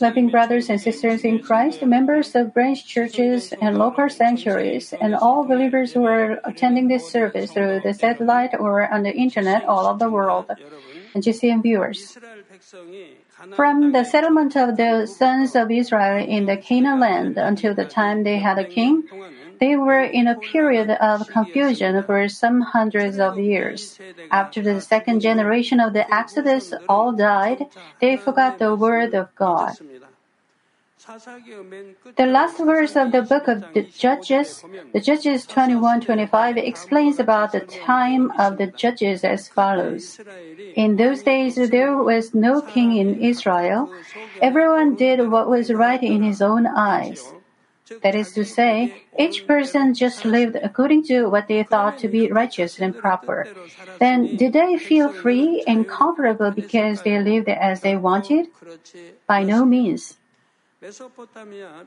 Loving brothers and sisters in Christ, members of branch churches and local sanctuaries, and all believers who are attending this service through the satellite or on the internet all over the world, and GCN viewers. From the settlement of the sons of Israel in the Canaan land until the time they had a king, they were in a period of confusion for some hundreds of years. After the second generation of the Exodus all died, they forgot the word of God. The last verse of the book of the Judges, the Judges 21-25 explains about the time of the judges as follows. In those days there was no king in Israel. Everyone did what was right in his own eyes. That is to say, each person just lived according to what they thought to be righteous and proper. Then, did they feel free and comfortable because they lived as they wanted? By no means.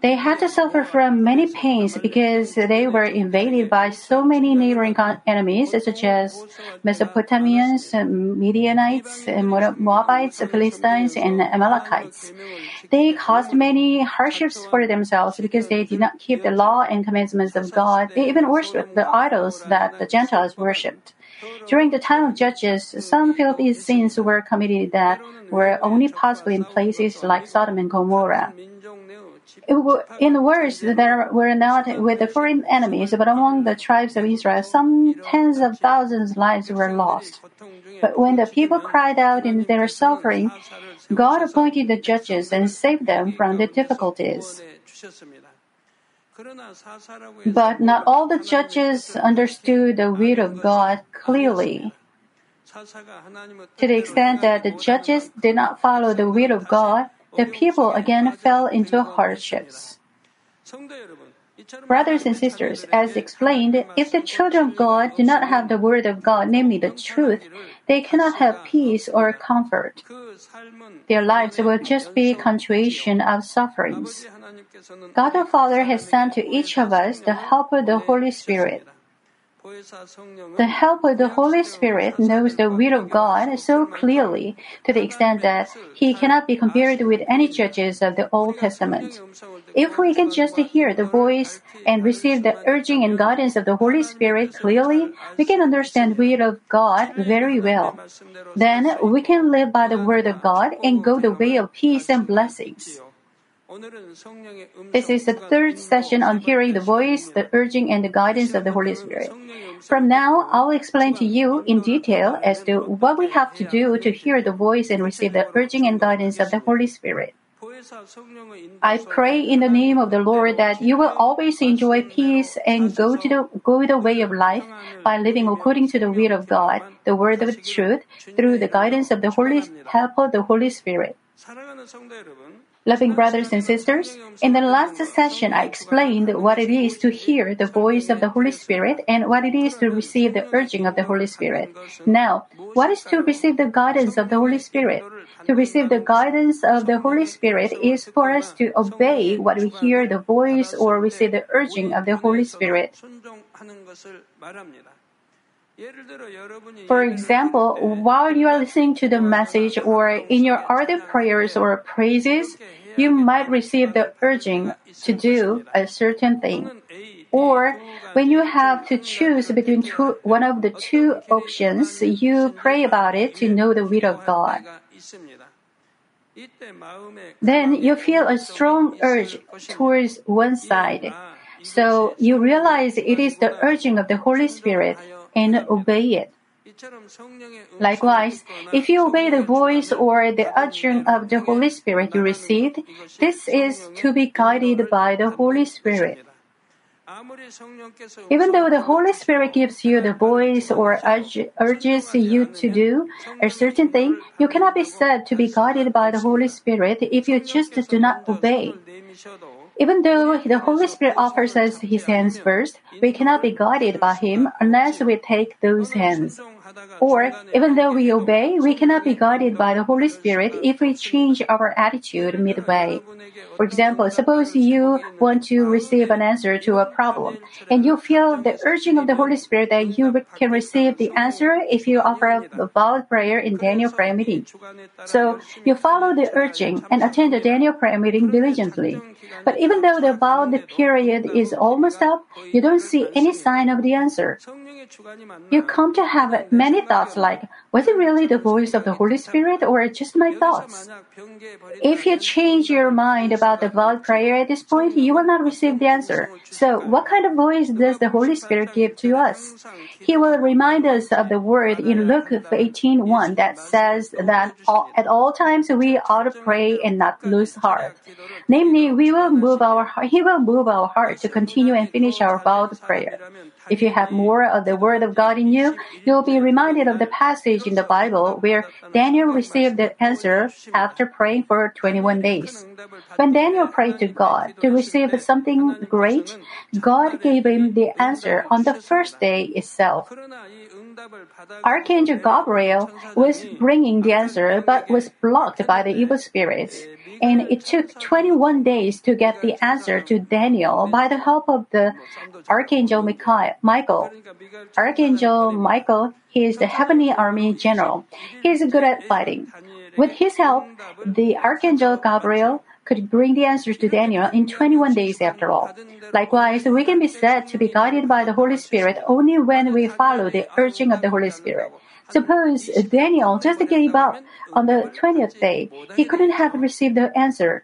They had to suffer from many pains because they were invaded by so many neighboring enemies such as Mesopotamians, Midianites, Moabites, Philistines, and Amalekites. They caused many hardships for themselves because they did not keep the law and commandments of God. They even worshipped the idols that the Gentiles worshipped. During the time of Judges, some filthy sins were committed that were only possible in places like Sodom and Gomorrah. In words there were not with the foreign enemies, but among the tribes of Israel, some tens of thousands lives were lost. But when the people cried out in their suffering, God appointed the judges and saved them from the difficulties. But not all the judges understood the will of God clearly. To the extent that the judges did not follow the will of God, the people again fell into hardships. Brothers and sisters, as explained, if the children of God do not have the word of God, namely the truth, they cannot have peace or comfort. Their lives will just be continuation of sufferings. God the Father has sent to each of us the help of the Holy Spirit. The help of the Holy Spirit knows the will of God so clearly to the extent that he cannot be compared with any judges of the Old Testament. If we can just hear the voice and receive the urging and guidance of the Holy Spirit clearly, we can understand the will of God very well. Then we can live by the word of God and go the way of peace and blessings. This is the third session on hearing the voice, the urging, and the guidance of the Holy Spirit. From now, I'll explain to you in detail as to what we have to do to hear the voice and receive the urging and guidance of the Holy Spirit. I pray in the name of the Lord that you will always enjoy peace and go to the go the way of life by living according to the will of God, the word of truth, through the guidance of the Holy help of the Holy Spirit. Loving brothers and sisters, in the last session I explained what it is to hear the voice of the Holy Spirit and what it is to receive the urging of the Holy Spirit. Now, what is to receive the guidance of the Holy Spirit? To receive the guidance of the Holy Spirit is for us to obey what we hear the voice or receive the urging of the Holy Spirit. For example, while you are listening to the message or in your ardent prayers or praises, you might receive the urging to do a certain thing. Or when you have to choose between two, one of the two options, you pray about it to know the will of God. Then you feel a strong urge towards one side. So you realize it is the urging of the Holy Spirit and obey it. Likewise, if you obey the voice or the urging of the Holy Spirit you received, this is to be guided by the Holy Spirit. Even though the Holy Spirit gives you the voice or urge, urges you to do a certain thing, you cannot be said to be guided by the Holy Spirit if you just do not obey. Even though the Holy Spirit offers us His hands first, we cannot be guided by Him unless we take those hands. Or, even though we obey, we cannot be guided by the Holy Spirit if we change our attitude midway. For example, suppose you want to receive an answer to a problem, and you feel the urging of the Holy Spirit that you can receive the answer if you offer a valid prayer in Daniel prayer meeting. So, you follow the urging and attend the Daniel prayer meeting diligently. But even though the vowed period is almost up, you don't see any sign of the answer. You come to have many thoughts like, was it really the voice of the Holy Spirit or just my thoughts? If you change your mind about the vowed prayer at this point, you will not receive the answer. So, what kind of voice does the Holy Spirit give to us? He will remind us of the word in Luke 18:1 that says that all, at all times we ought to pray and not lose heart. Namely, we will move our He will move our heart to continue and finish our vowed prayer. If you have more of the Word of God in you, you'll be reminded of the passage in the Bible where Daniel received the answer after praying for 21 days. When Daniel prayed to God to receive something great, God gave him the answer on the first day itself. Archangel Gabriel was bringing the answer but was blocked by the evil spirits. And it took 21 days to get the answer to Daniel by the help of the Archangel Michael. Archangel Michael, he is the heavenly army general. He is good at fighting. With his help, the Archangel Gabriel could bring the answers to Daniel in 21 days after all. Likewise, we can be said to be guided by the Holy Spirit only when we follow the urging of the Holy Spirit. Suppose Daniel just gave up on the 20th day. He couldn't have received the answer.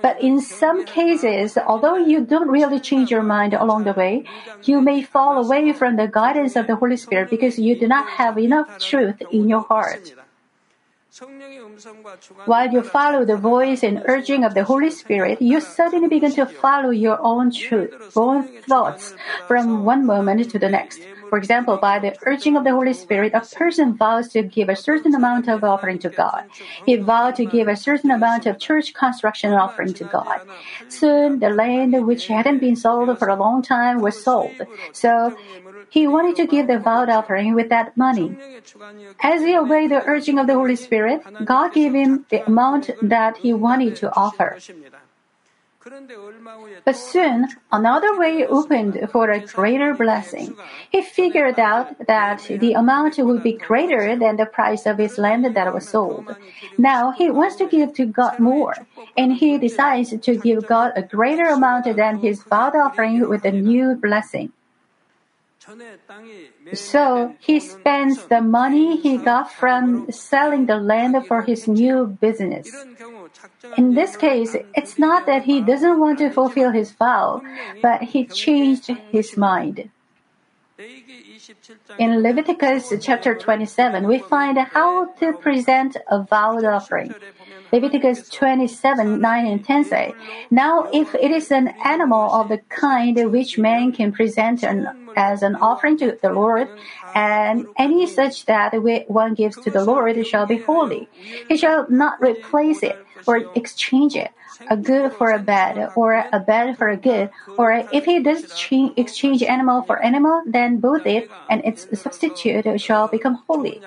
But in some cases, although you don't really change your mind along the way, you may fall away from the guidance of the Holy Spirit because you do not have enough truth in your heart. While you follow the voice and urging of the Holy Spirit, you suddenly begin to follow your own truth, own thoughts from one moment to the next. For example, by the urging of the Holy Spirit, a person vows to give a certain amount of offering to God. He vowed to give a certain amount of church construction offering to God. Soon, the land which hadn't been sold for a long time was sold. So, he wanted to give the vowed offering with that money. As he obeyed the urging of the Holy Spirit, God gave him the amount that he wanted to offer. But soon, another way opened for a greater blessing. He figured out that the amount would be greater than the price of his land that was sold. Now he wants to give to God more, and he decides to give God a greater amount than his vowed offering with a new blessing. So he spends the money he got from selling the land for his new business. In this case, it's not that he doesn't want to fulfill his vow, but he changed his mind. In Leviticus chapter 27, we find how to present a vowed offering. Leviticus 27, 9 and 10 say, Now if it is an animal of the kind which man can present an, as an offering to the Lord, and any such that one gives to the Lord shall be holy. He shall not replace it or exchange it, a good for a bad, or a bad for a good, or if he does exchange animal for animal, then both it and its substitute shall become holy.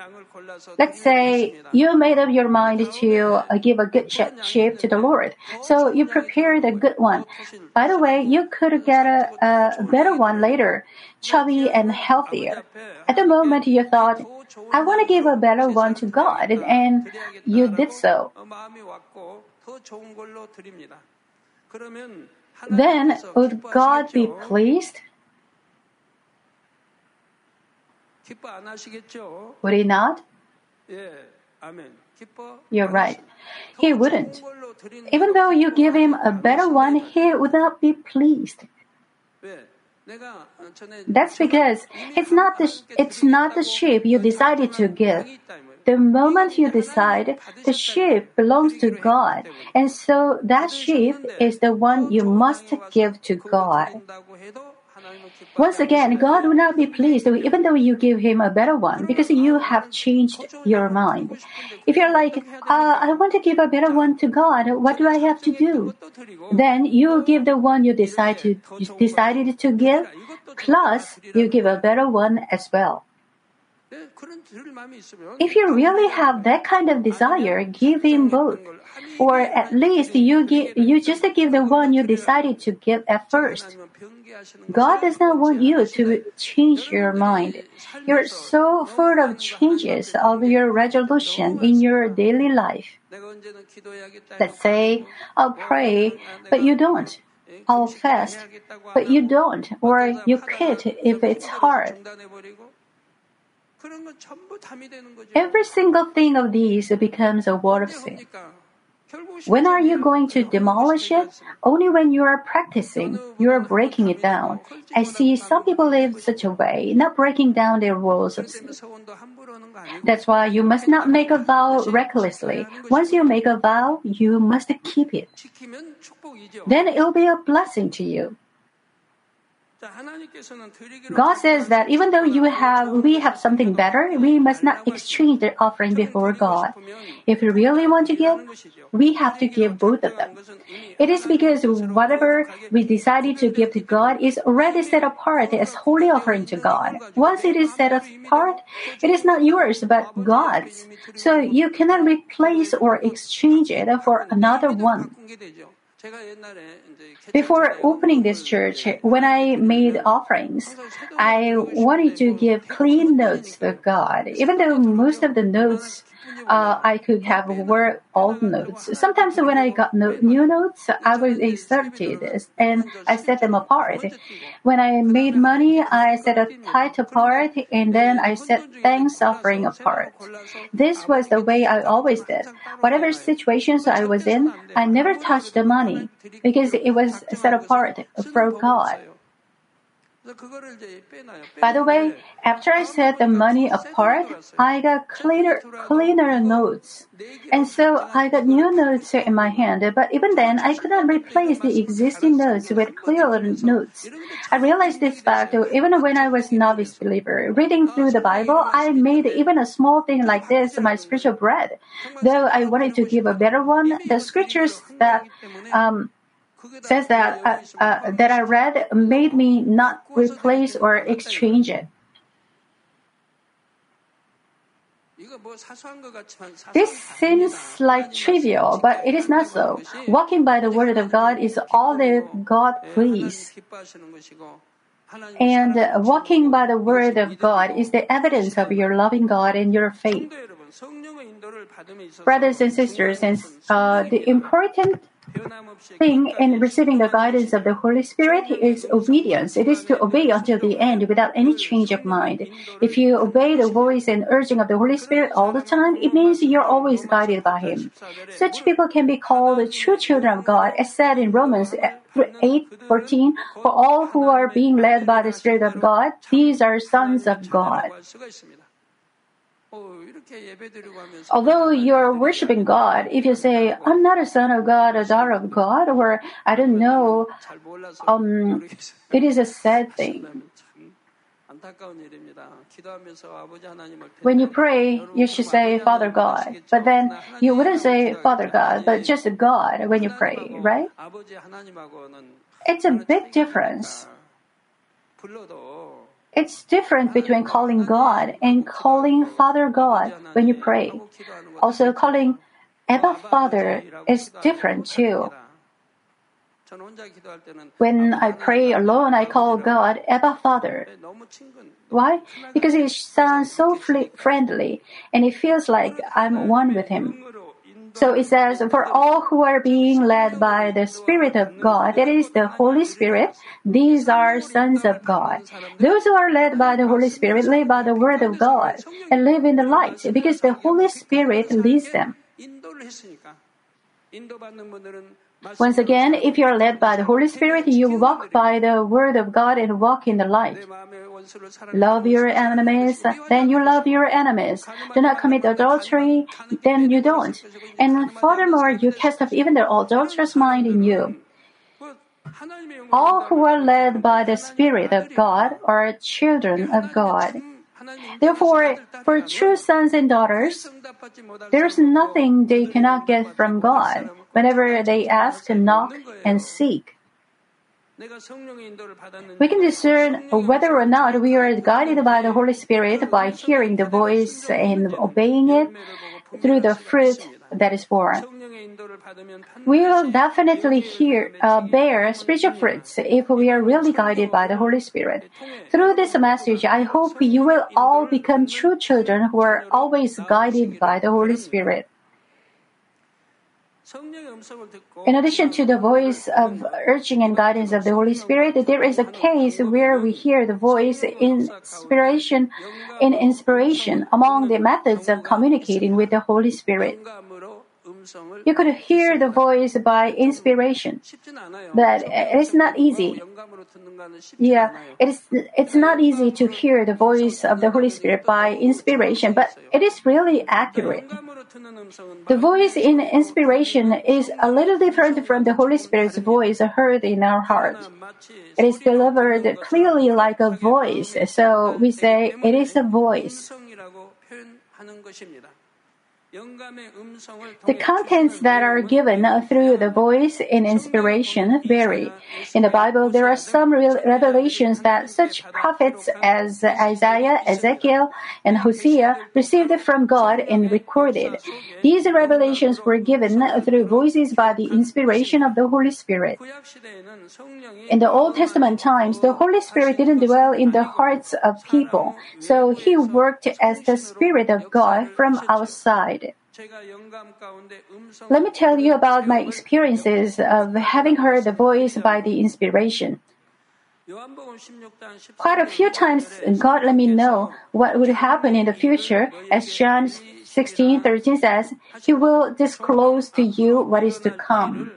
Let's say you made up your mind to uh, give a good sheep to the Lord. So you prepared a good one. By the way, you could get a, a better one later, chubby and healthier. At the moment you thought, I want to give a better one to God, and you did so. Then would God be pleased? Would he not? You're right. He wouldn't. Even though you give him a better one, he would not be pleased. That's because it's not the it's not the sheep you decided to give. The moment you decide, the sheep belongs to God, and so that sheep is the one you must give to God. Once again, God will not be pleased even though you give him a better one because you have changed your mind. If you're like, uh, I want to give a better one to God, what do I have to do? Then you give the one you decide to, decided to give, plus you give a better one as well. If you really have that kind of desire, give him both. Or at least you give, you just give the one you decided to give at first. God does not want you to change your mind. You're so full of changes of your resolution in your daily life. Let's say, I'll pray, but you don't. I'll fast, but you don't, or you quit if it's hard. Every single thing of these becomes a word of sin. When are you going to demolish it? Only when you are practicing, you are breaking it down. I see some people live such a way, not breaking down their rules of sin. That's why you must not make a vow recklessly. Once you make a vow, you must keep it. Then it will be a blessing to you. God says that even though you have, we have something better, we must not exchange the offering before God. If we really want to give, we have to give both of them. It is because whatever we decided to give to God is already set apart as holy offering to God. Once it is set apart, it is not yours but God's. So you cannot replace or exchange it for another one. Before opening this church, when I made offerings, I wanted to give clean notes to God, even though most of the notes uh, I could have were old notes. Sometimes when I got no, new notes, I was excited and I set them apart. When I made money, I set a tithe apart and then I set thanks offering apart. This was the way I always did. Whatever situations I was in, I never touched the money because it was set apart for God. By the way, after I set the money apart, I got cleaner, cleaner notes. And so I got new notes in my hand, but even then I could not replace the existing notes with clearer notes. I realized this fact even when I was a novice believer. Reading through the Bible, I made even a small thing like this my spiritual bread. Though I wanted to give a better one, the scriptures that um, says that uh, uh, that I read made me not replace or exchange it. This seems like trivial, but it is not so. Walking by the word of God is all that God pleases. And walking by the word of God is the evidence of your loving God and your faith. Brothers and sisters, and uh, the important thing in receiving the guidance of the Holy Spirit is obedience. It is to obey until the end without any change of mind. If you obey the voice and urging of the Holy Spirit all the time, it means you're always guided by Him. Such people can be called the true children of God, as said in Romans 8:14. For all who are being led by the Spirit of God, these are sons of God. Although you're worshiping God, if you say, I'm not a son of God, a daughter of God, or I don't know, um, it is a sad thing. When you pray, you should say Father God, but then you wouldn't say Father God, but just God when you pray, right? It's a big difference. It's different between calling God and calling Father God when you pray. Also, calling Abba Father is different too. When I pray alone, I call God Abba Father. Why? Because it sounds so friendly and it feels like I'm one with Him. So it says, for all who are being led by the Spirit of God, that is the Holy Spirit, these are sons of God. Those who are led by the Holy Spirit live by the Word of God and live in the light because the Holy Spirit leads them. Once again, if you are led by the Holy Spirit, you walk by the Word of God and walk in the light. Love your enemies, then you love your enemies. Do not commit adultery, then you don't. And furthermore, you cast off even the adulterous mind in you. All who are led by the Spirit of God are children of God. Therefore, for true sons and daughters, there is nothing they cannot get from God whenever they ask, knock, and seek. We can discern whether or not we are guided by the Holy Spirit by hearing the voice and obeying it through the fruit that is born. We will definitely hear, uh, bear spiritual fruits if we are really guided by the Holy Spirit. Through this message, I hope you will all become true children who are always guided by the Holy Spirit. In addition to the voice of urging and guidance of the Holy Spirit, there is a case where we hear the voice inspiration in inspiration among the methods of communicating with the Holy Spirit. You could hear the voice by inspiration, but it is not easy. Yeah, it is. It's not easy to hear the voice of the Holy Spirit by inspiration, but it is really accurate. The voice in inspiration is a little different from the Holy Spirit's voice heard in our heart. It is delivered clearly like a voice, so we say it is a voice. The contents that are given through the voice in inspiration vary. In the Bible, there are some revelations that such prophets as Isaiah, Ezekiel, and Hosea received from God and recorded. These revelations were given through voices by the inspiration of the Holy Spirit. In the Old Testament times, the Holy Spirit didn't dwell in the hearts of people, so he worked as the Spirit of God from outside. Let me tell you about my experiences of having heard the voice by the inspiration. Quite a few times, God let me know what would happen in the future, as John 16, 13 says, He will disclose to you what is to come.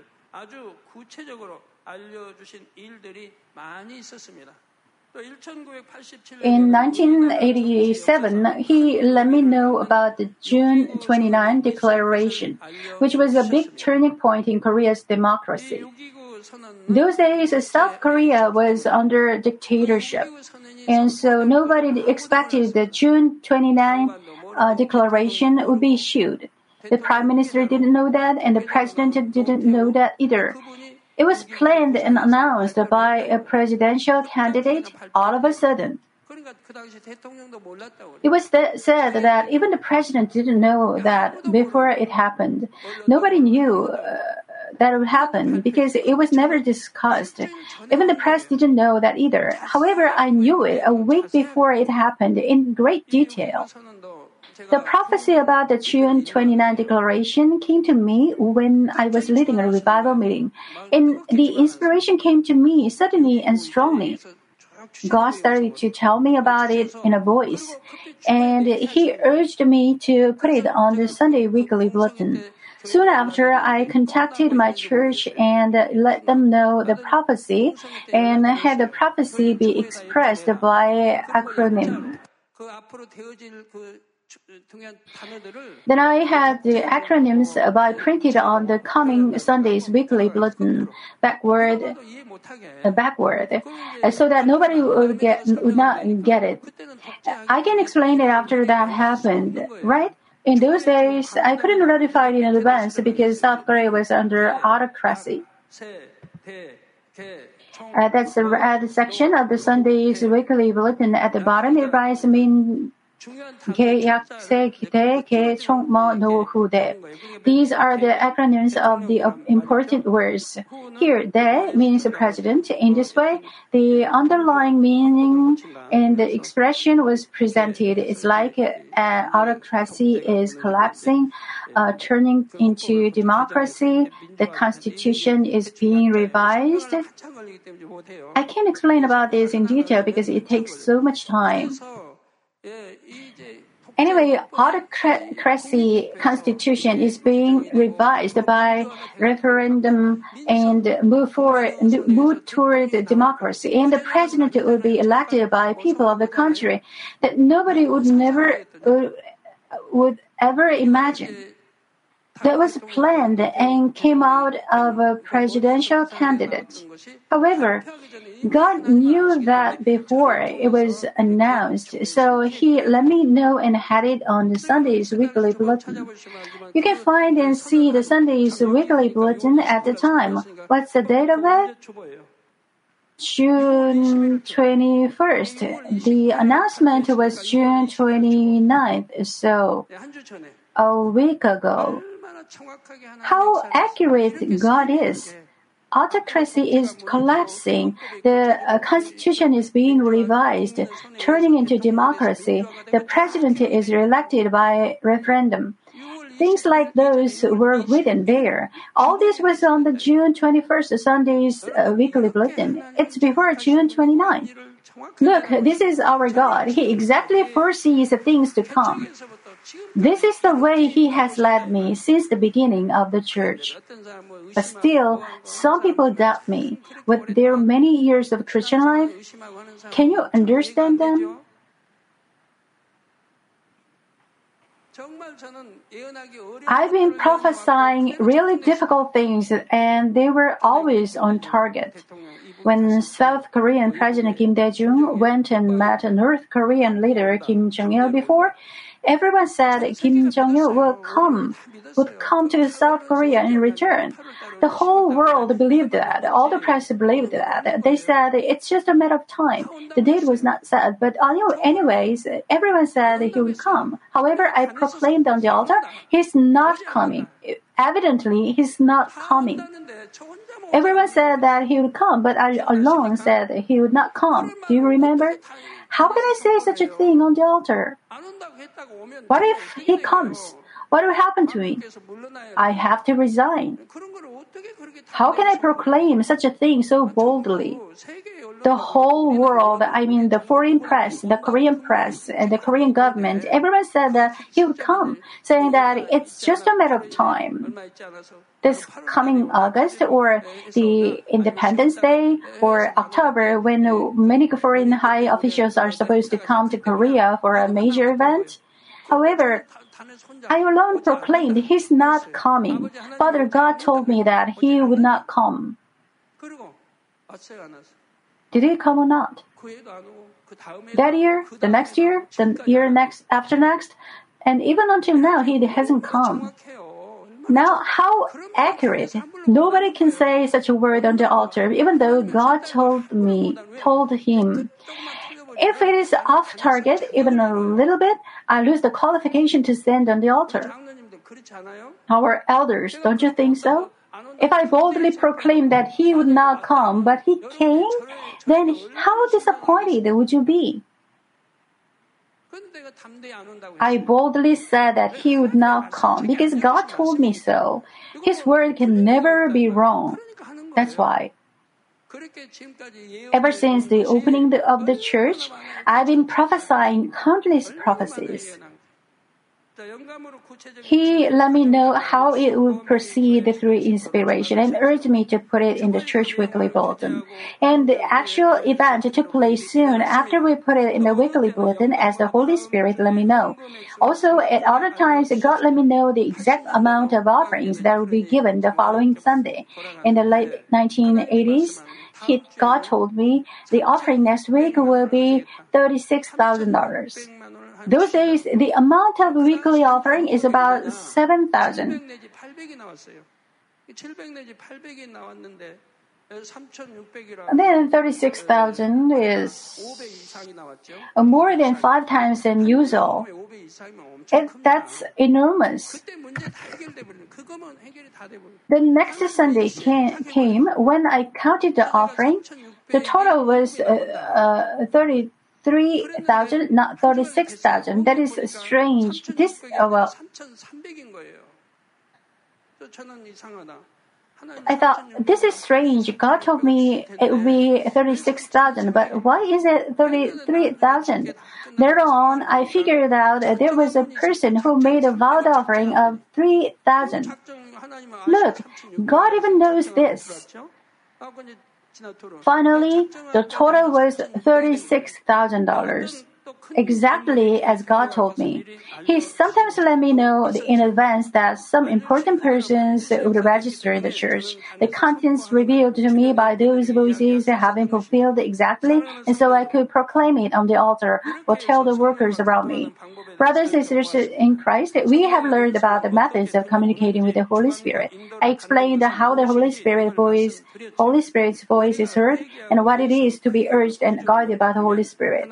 In 1987, he let me know about the June 29 declaration, which was a big turning point in Korea's democracy. Those days, South Korea was under dictatorship, and so nobody expected the June 29 uh, declaration would be issued. The prime minister didn't know that, and the president didn't know that either. It was planned and announced by a presidential candidate all of a sudden. It was th- said that even the president didn't know that before it happened. Nobody knew uh, that it would happen because it was never discussed. Even the press didn't know that either. However, I knew it a week before it happened in great detail. The prophecy about the June 29 declaration came to me when I was leading a revival meeting, and the inspiration came to me suddenly and strongly. God started to tell me about it in a voice, and He urged me to put it on the Sunday weekly bulletin. Soon after, I contacted my church and let them know the prophecy and had the prophecy be expressed by acronym. Then I had the acronyms by printed on the coming Sunday's weekly bulletin backward, uh, backward, uh, so that nobody would get would not get it. I can explain it after that happened, right? In those days, I couldn't notify it in advance because South Korea was under autocracy. Uh, that's the red section of the Sunday's weekly bulletin. At the bottom, it writes mean 계약세, 기대, 개총, 뭐, 노후대. These are the acronyms of the important words. Here, de means president. In this way, the underlying meaning and the expression was presented. It's like uh, autocracy is collapsing, uh, turning into democracy. The constitution is being revised. I can't explain about this in detail because it takes so much time. Anyway, autocracy constitution is being revised by referendum and move forward, move toward democracy. And the president will be elected by people of the country that nobody would never would, would ever imagine that was planned and came out of a presidential candidate. However, God knew that before it was announced, so He let me know and had it on the Sunday's weekly bulletin. You can find and see the Sunday's weekly bulletin at the time. What's the date of it? June 21st. The announcement was June 29th, so a week ago how accurate God is. Autocracy is collapsing. The uh, constitution is being revised, turning into democracy. The president is elected by referendum. Things like those were written there. All this was on the June 21st Sunday's uh, weekly bulletin. It's before June 29. Look, this is our God. He exactly foresees the things to come. This is the way He has led me since the beginning of the church. But still, some people doubt me. With their many years of Christian life, can you understand them? I've been prophesying really difficult things, and they were always on target. When South Korean President Kim Dae Jung went and met North Korean leader Kim Jong il before, everyone said Kim Jong-il will come, would come to South Korea in return. The whole world believed that. All the press believed that. They said it's just a matter of time. The date was not set, but anyways, everyone said he would come. However, I proclaimed on the altar, he's not coming. Evidently, he's not coming. Everyone said that he would come, but I alone said he would not come. Do you remember? How can I say such a thing on the altar? What if he comes? What will happen to me? I have to resign. How can I proclaim such a thing so boldly? The whole world, I mean the foreign press, the Korean press, and the Korean government, everyone said that he would come, saying that it's just a matter of time. This coming August or the Independence Day or October, when many foreign high officials are supposed to come to Korea for a major event. However, I alone proclaimed He's not coming. Father God told me that He would not come. Did He come or not? That year, the next year, the year next after next, and even until now, He hasn't come. Now, how accurate? Nobody can say such a word on the altar, even though God told me, told him. If it is off target, even a little bit, I lose the qualification to stand on the altar. Our elders, don't you think so? If I boldly proclaim that he would not come, but he came, then how disappointed would you be? I boldly said that he would not come because God told me so. His word can never be wrong. That's why. Ever since the opening of the church, I've been prophesying countless prophecies. He let me know how it would proceed through inspiration and urged me to put it in the church weekly bulletin. And the actual event took place soon after we put it in the weekly bulletin as the Holy Spirit let me know. Also, at other times, God let me know the exact amount of offerings that would be given the following Sunday. In the late 1980s, he, God told me the offering next week will be $36,000. Those days, the amount of weekly offering is about 7,000. Then 36,000 is more than five times than usual. and that's enormous. The next Sunday came, when I counted the offering. The total was uh, uh, not 36,000. That is strange. This, uh, well, I thought, this is strange. God told me it would be 36,000, but why is it 33,000? Later on, I figured out there was a person who made a vow offering of 3,000. Look, God even knows this. Finally, the total was $36,000 exactly as God told me. He sometimes let me know in advance that some important persons would register in the church. The contents revealed to me by those voices have been fulfilled exactly, and so I could proclaim it on the altar or tell the workers around me. Brothers and sisters in Christ, we have learned about the methods of communicating with the Holy Spirit. I explained how the Holy Spirit voice, Holy Spirit's voice is heard and what it is to be urged and guided by the Holy Spirit.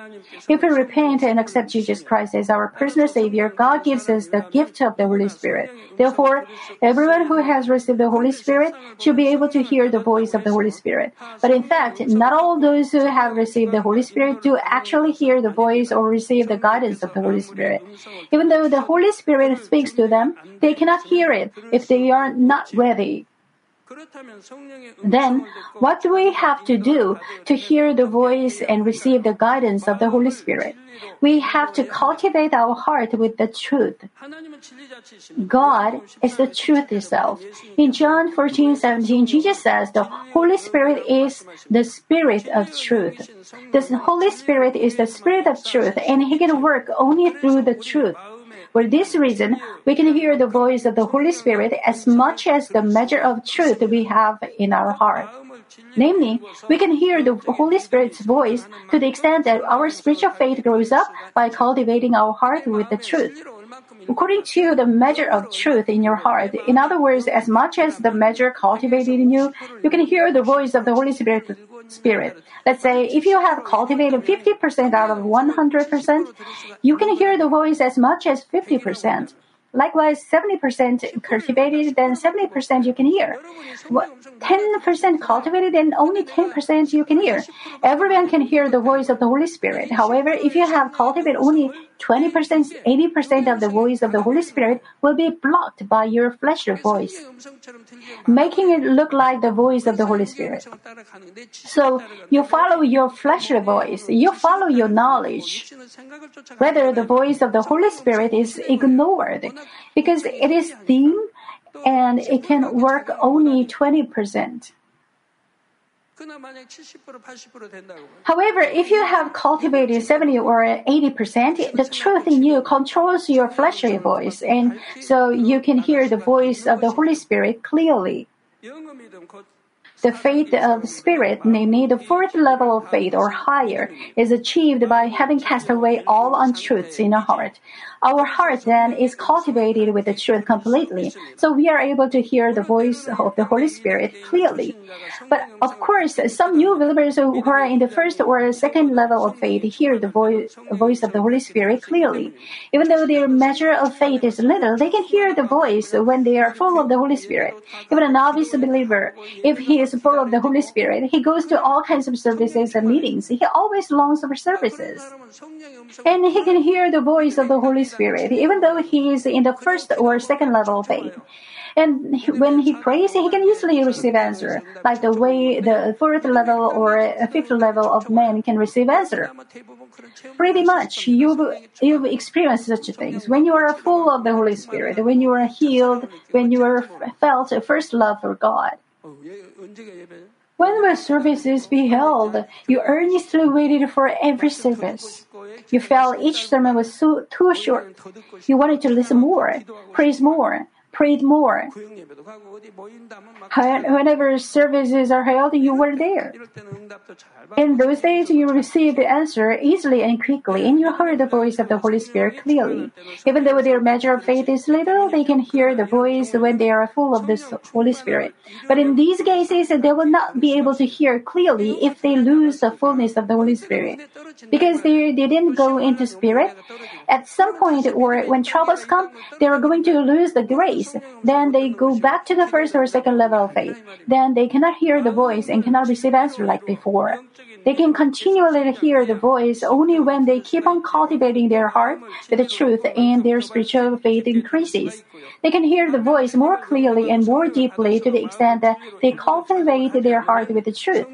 If we repent and accept Jesus Christ as our personal Savior, God gives us the gift of the Holy Spirit. Therefore, everyone who has received the Holy Spirit should be able to hear the voice of the Holy Spirit. But in fact, not all those who have received the Holy Spirit do actually hear the voice or receive the guidance of the Holy Spirit. Even though the Holy Spirit speaks to them, they cannot hear it if they are not ready. Then, what do we have to do to hear the voice and receive the guidance of the Holy Spirit? We have to cultivate our heart with the truth. God is the truth itself. In John 14, 17, Jesus says the Holy Spirit is the Spirit of truth. The Holy Spirit is the Spirit of truth, and He can work only through the truth. For this reason, we can hear the voice of the Holy Spirit as much as the measure of truth we have in our heart. Namely, we can hear the Holy Spirit's voice to the extent that our spiritual faith grows up by cultivating our heart with the truth. According to the measure of truth in your heart, in other words, as much as the measure cultivated in you, you can hear the voice of the Holy Spirit. Spirit. Let's say if you have cultivated 50% out of 100%, you can hear the voice as much as 50%. Likewise, 70% cultivated, then 70% you can hear. 10% cultivated, then only 10% you can hear. Everyone can hear the voice of the Holy Spirit. However, if you have cultivated only 20%, 80% of the voice of the Holy Spirit will be blocked by your fleshly voice, making it look like the voice of the Holy Spirit. So you follow your fleshly voice, you follow your knowledge. Whether the voice of the Holy Spirit is ignored because it is dim and it can work only 20%. However, if you have cultivated 70 or 80%, the truth in you controls your fleshly voice, and so you can hear the voice of the Holy Spirit clearly. The faith of spirit, namely the fourth level of faith or higher, is achieved by having cast away all untruths in our heart. Our heart then is cultivated with the truth completely, so we are able to hear the voice of the Holy Spirit clearly. But of course, some new believers who are in the first or second level of faith hear the voice, voice of the Holy Spirit clearly. Even though their measure of faith is little, they can hear the voice when they are full of the Holy Spirit. Even a novice believer, if he is full of the Holy Spirit, he goes to all kinds of services and meetings. He always longs for services. And he can hear the voice of the Holy Spirit Spirit, even though he is in the first or second level of faith. And when he prays, he can easily receive answer, like the way the fourth level or fifth level of man can receive answer. Pretty much, you've, you've experienced such things. When you are full of the Holy Spirit, when you are healed, when you are felt a first love for God. When the services be held, you earnestly waited for every service. You felt each sermon was so, too short. You wanted to listen more, praise more, prayed more. Whenever services are held, you were there. In those days, you received the answer easily and quickly, and you heard the voice of the Holy Spirit clearly. Even though their measure of faith is little, they can hear the voice when they are full of the Holy Spirit. But in these cases, they will not be able to hear clearly if they lose the fullness of the Holy Spirit. Because they, didn't go into spirit, at some point or when troubles come, they are going to lose the grace. Then they go back to the first or second level of faith. Then they cannot hear the voice and cannot receive answer like before. They can continually hear the voice only when they keep on cultivating their heart with the truth and their spiritual faith increases. They can hear the voice more clearly and more deeply to the extent that they cultivate their heart with the truth.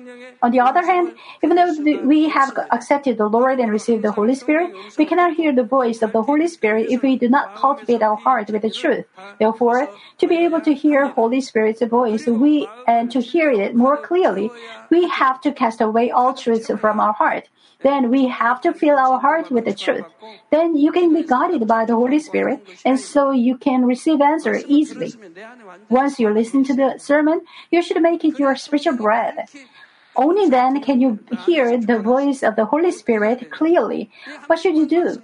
On the other hand, even though we have accepted the Lord and received the Holy Spirit, we cannot hear the voice of the Holy Spirit if we do not cultivate our heart with the truth. Therefore, to be able to hear Holy Spirit's voice, we and to hear it more clearly, we have to cast away all truth from our heart. Then we have to fill our heart with the truth. Then you can be guided by the Holy Spirit, and so you can receive answer easily. Once you listen to the sermon, you should make it your spiritual bread. Only then can you hear the voice of the Holy Spirit clearly. What should you do?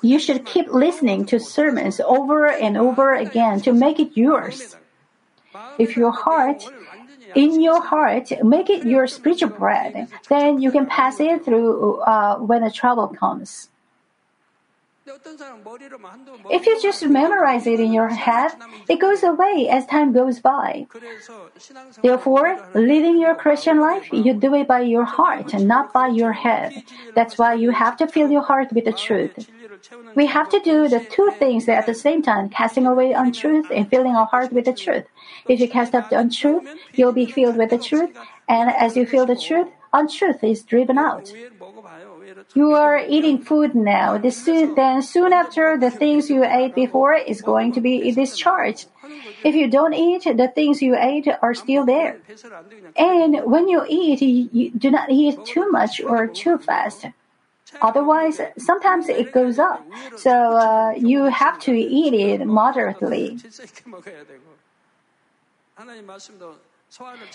You should keep listening to sermons over and over again to make it yours. If your heart, in your heart, make it your spiritual bread, then you can pass it through uh, when the trouble comes. If you just memorize it in your head, it goes away as time goes by. Therefore, living your Christian life, you do it by your heart and not by your head. That's why you have to fill your heart with the truth. We have to do the two things at the same time, casting away untruth and filling our heart with the truth. If you cast off the untruth, you'll be filled with the truth, and as you feel the truth, untruth is driven out. You are eating food now. Soon, then soon after, the things you ate before is going to be discharged. If you don't eat, the things you ate are still there. And when you eat, you do not eat too much or too fast. Otherwise, sometimes it goes up. So uh, you have to eat it moderately.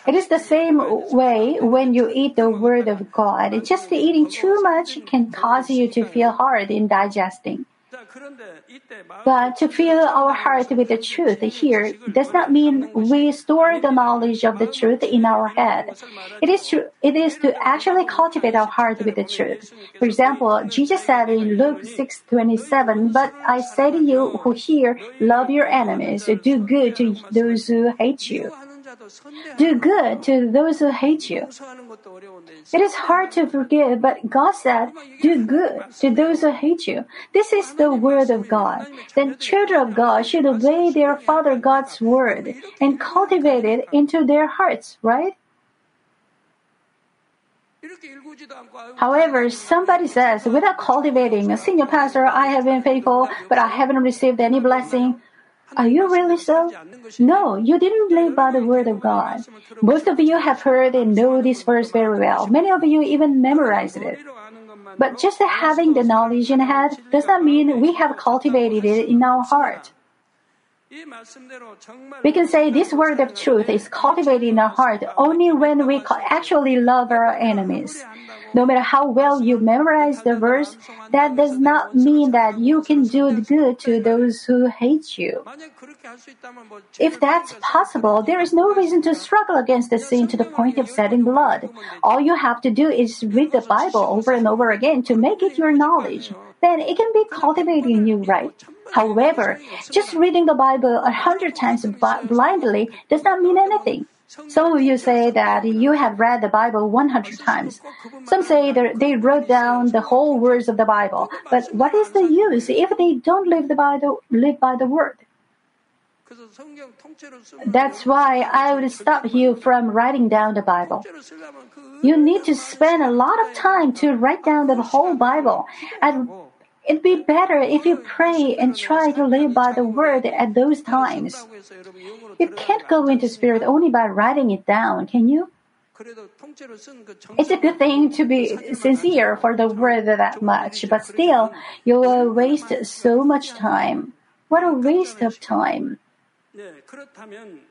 It is the same way when you eat the Word of God. Just eating too much can cause you to feel hard in digesting. But to fill our heart with the truth here does not mean we store the knowledge of the truth in our head. It is to, it is to actually cultivate our heart with the truth. For example, Jesus said in Luke 6:27, "But I say to you who hear, love your enemies, do good to those who hate you." Do good to those who hate you. It is hard to forgive, but God said, do good to those who hate you. This is the word of God. Then children of God should obey their Father God's word and cultivate it into their hearts, right? However, somebody says, without cultivating, a Senior Pastor, I have been faithful, but I haven't received any blessing. Are you really so? No, you didn't live by the word of God. Most of you have heard and know this verse very well. Many of you even memorized it. But just having the knowledge in head does not mean we have cultivated it in our heart. We can say this word of truth is cultivated in our heart only when we actually love our enemies. No matter how well you memorize the verse, that does not mean that you can do good to those who hate you. If that's possible, there is no reason to struggle against the sin to the point of shedding blood. All you have to do is read the Bible over and over again to make it your knowledge. Then it can be cultivated in you, right? However, just reading the Bible a hundred times blindly does not mean anything. Some of you say that you have read the Bible 100 times. Some say that they wrote down the whole words of the Bible. But what is the use if they don't live the Bible, live by the word? That's why I would stop you from writing down the Bible. You need to spend a lot of time to write down the whole Bible. It'd be better if you pray and try to live by the word at those times. You can't go into spirit only by writing it down, can you? It's a good thing to be sincere for the word that much, but still, you will waste so much time. What a waste of time.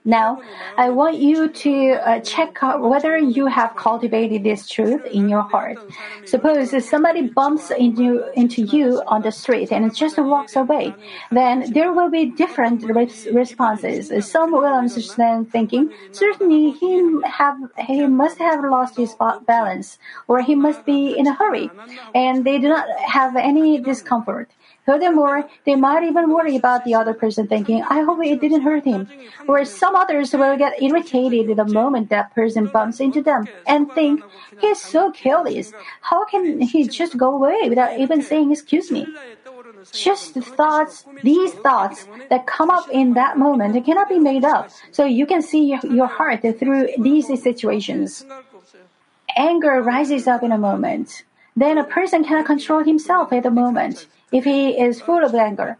Now, I want you to uh, check whether you have cultivated this truth in your heart. Suppose somebody bumps into, into you on the street and just walks away, then there will be different res- responses. Some will understand thinking, certainly he, have, he must have lost his balance, or he must be in a hurry, and they do not have any discomfort. Furthermore, they might even worry about the other person thinking, I hope it didn't hurt him. Or some others will get irritated the moment that person bumps into them and think, he's so careless. How can he just go away without even saying excuse me? Just the thoughts, these thoughts that come up in that moment cannot be made up. So you can see your heart through these situations. Anger rises up in a moment. Then a person cannot control himself at the moment if he is full of anger.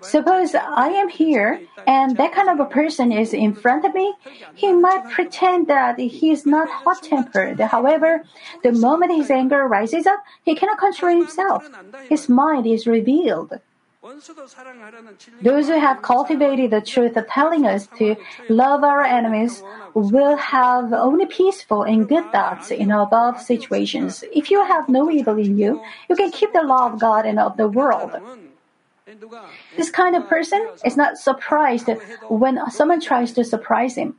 Suppose I am here and that kind of a person is in front of me, he might pretend that he is not hot tempered. However, the moment his anger rises up, he cannot control himself. His mind is revealed. Those who have cultivated the truth of telling us to love our enemies will have only peaceful and good thoughts in above situations. If you have no evil in you, you can keep the law of God and of the world. This kind of person is not surprised when someone tries to surprise him.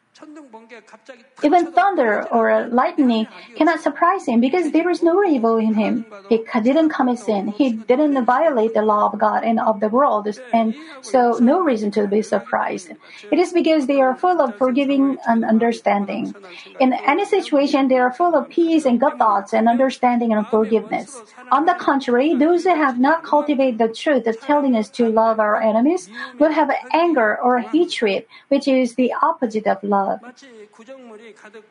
Even thunder or lightning cannot surprise him because there is no evil in him. He didn't commit sin. He didn't violate the law of God and of the world, and so no reason to be surprised. It is because they are full of forgiving and understanding. In any situation, they are full of peace and good thoughts and understanding and forgiveness. On the contrary, those who have not cultivated the truth of telling us to love our enemies will have anger or hatred, which is the opposite of love.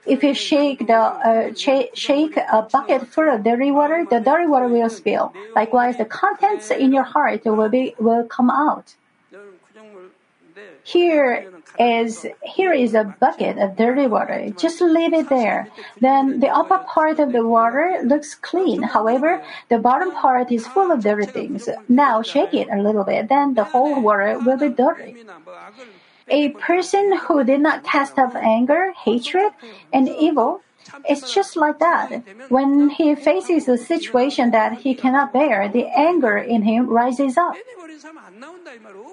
If you shake the uh, sh- shake a bucket full of dirty water, the dirty water will spill. Likewise, the contents in your heart will be will come out. Here is here is a bucket of dirty water. Just leave it there. Then the upper part of the water looks clean. However, the bottom part is full of dirty things. Now shake it a little bit. Then the whole water will be dirty. A person who did not cast off anger, hatred, and evil it's just like that. When he faces a situation that he cannot bear, the anger in him rises up.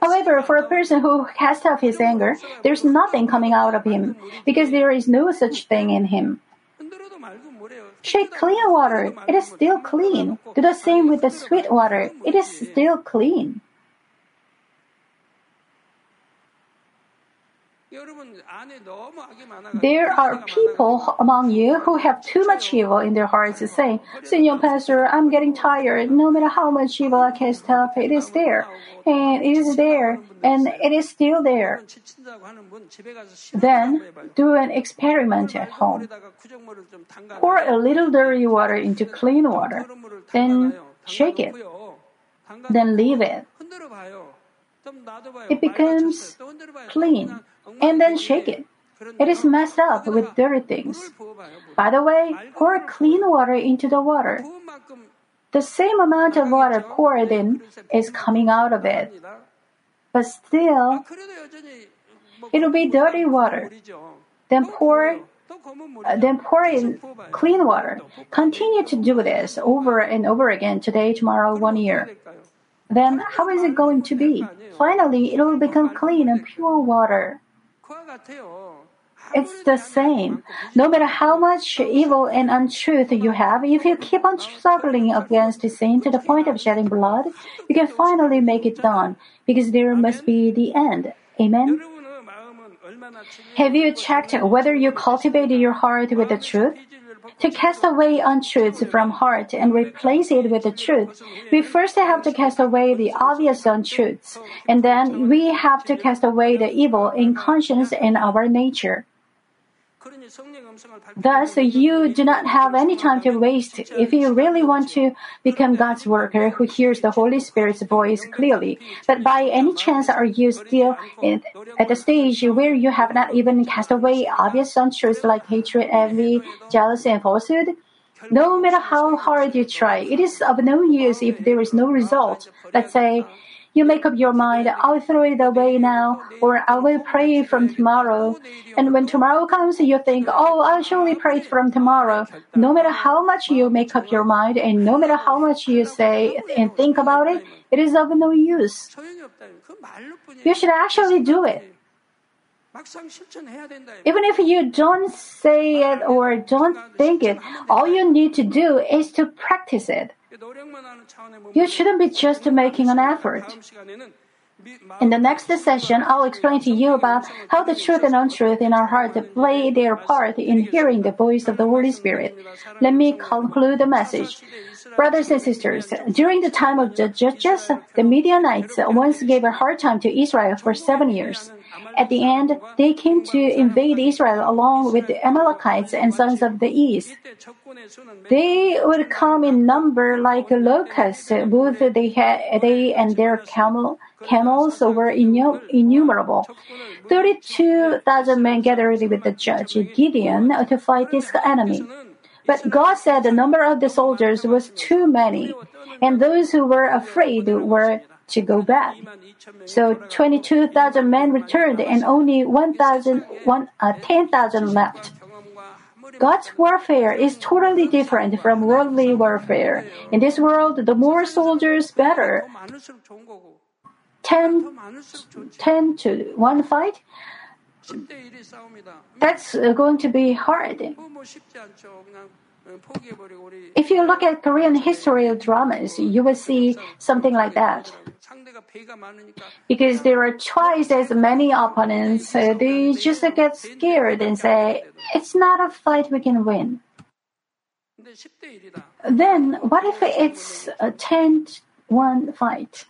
However, for a person who casts off his anger, there's nothing coming out of him because there is no such thing in him. Shake clean water, it is still clean. Do the same with the sweet water, it is still clean. There are people among you who have too much evil in their hearts, saying, Senior Pastor, I'm getting tired. No matter how much evil I cast off, it is there. And it is there. And it is still there. Then do an experiment at home. Pour a little dirty water into clean water. Then shake it. Then leave it. It becomes clean and then shake it. It is messed up with dirty things. By the way, pour clean water into the water. The same amount of water poured in is coming out of it. But still, it will be dirty water. Then pour uh, then pour in clean water. Continue to do this over and over again today, tomorrow, one year. Then how is it going to be? Finally, it will become clean and pure water. It's the same. No matter how much evil and untruth you have, if you keep on struggling against sin to the point of shedding blood, you can finally make it done, because there must be the end. Amen. Have you checked whether you cultivated your heart with the truth? To cast away untruths from heart and replace it with the truth, we first have to cast away the obvious untruths, and then we have to cast away the evil in conscience and our nature. Thus, you do not have any time to waste if you really want to become God's worker who hears the Holy Spirit's voice clearly. But by any chance are you still in, at the stage where you have not even cast away obvious untruths like hatred, envy, jealousy, and falsehood? No matter how hard you try, it is of no use if there is no result. Let's say, you make up your mind, I'll throw it away now, or I will pray from tomorrow. And when tomorrow comes, you think, oh, I'll surely pray from tomorrow. No matter how much you make up your mind, and no matter how much you say and think about it, it is of no use. You should actually do it. Even if you don't say it or don't think it, all you need to do is to practice it. You shouldn't be just making an effort. In the next session, I'll explain to you about how the truth and untruth in our heart play their part in hearing the voice of the Holy Spirit. Let me conclude the message. Brothers and sisters, during the time of the judges, the Midianites once gave a hard time to Israel for seven years. At the end, they came to invade Israel along with the Amalekites and sons of the east. They would come in number like locusts. Both they had, they and their camel, camels were innumerable. Thirty-two thousand men gathered with the judge Gideon to fight this enemy. But God said the number of the soldiers was too many, and those who were afraid were to go back. So 22,000 men returned and only 1,000, uh, 10,000 left. God's warfare is totally different from worldly warfare. In this world, the more soldiers, better. 10, 10 to 1 fight, that's uh, going to be hard. If you look at Korean history dramas, you will see something like that. Because there are twice as many opponents, uh, they just get scared and say, it's not a fight we can win. Then, what if it's a 10 one fight.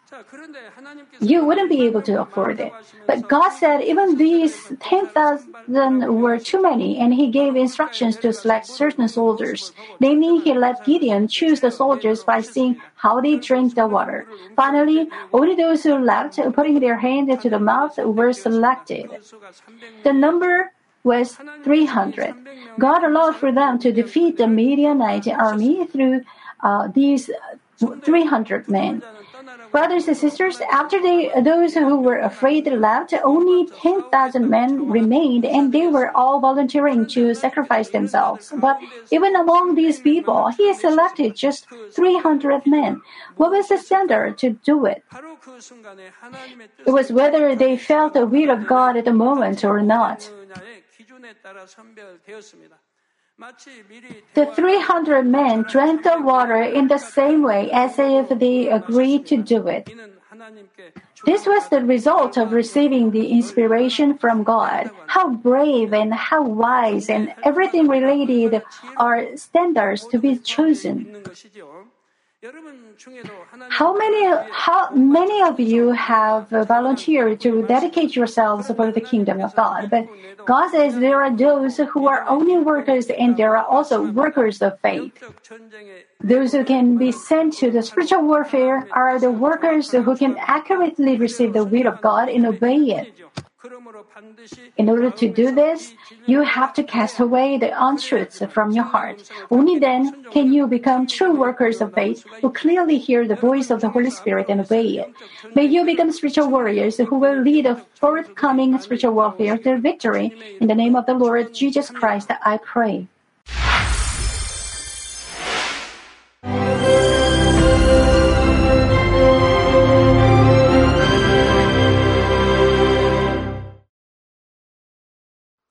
You wouldn't be able to afford it. But God said even these 10,000 were too many, and He gave instructions to select certain soldiers. Namely, He let Gideon choose the soldiers by seeing how they drink the water. Finally, only those who left, putting their hand to the mouth, were selected. The number was 300. God allowed for them to defeat the Midianite army through uh, these 300 men. Brothers and sisters, after they, those who were afraid left, only 10,000 men remained and they were all volunteering to sacrifice themselves. But even among these people, he selected just 300 men. What was the standard to do it? It was whether they felt the will of God at the moment or not. The 300 men drank the water in the same way as if they agreed to do it. This was the result of receiving the inspiration from God. How brave and how wise and everything related are standards to be chosen. How many, how many of you have volunteered to dedicate yourselves for the kingdom of God? But God says there are those who are only workers and there are also workers of faith. Those who can be sent to the spiritual warfare are the workers who can accurately receive the will of God and obey it. In order to do this, you have to cast away the untruths from your heart. Only then can you become true workers of faith who clearly hear the voice of the Holy Spirit and obey it. May you become spiritual warriors who will lead a forthcoming spiritual warfare to victory. In the name of the Lord Jesus Christ, I pray.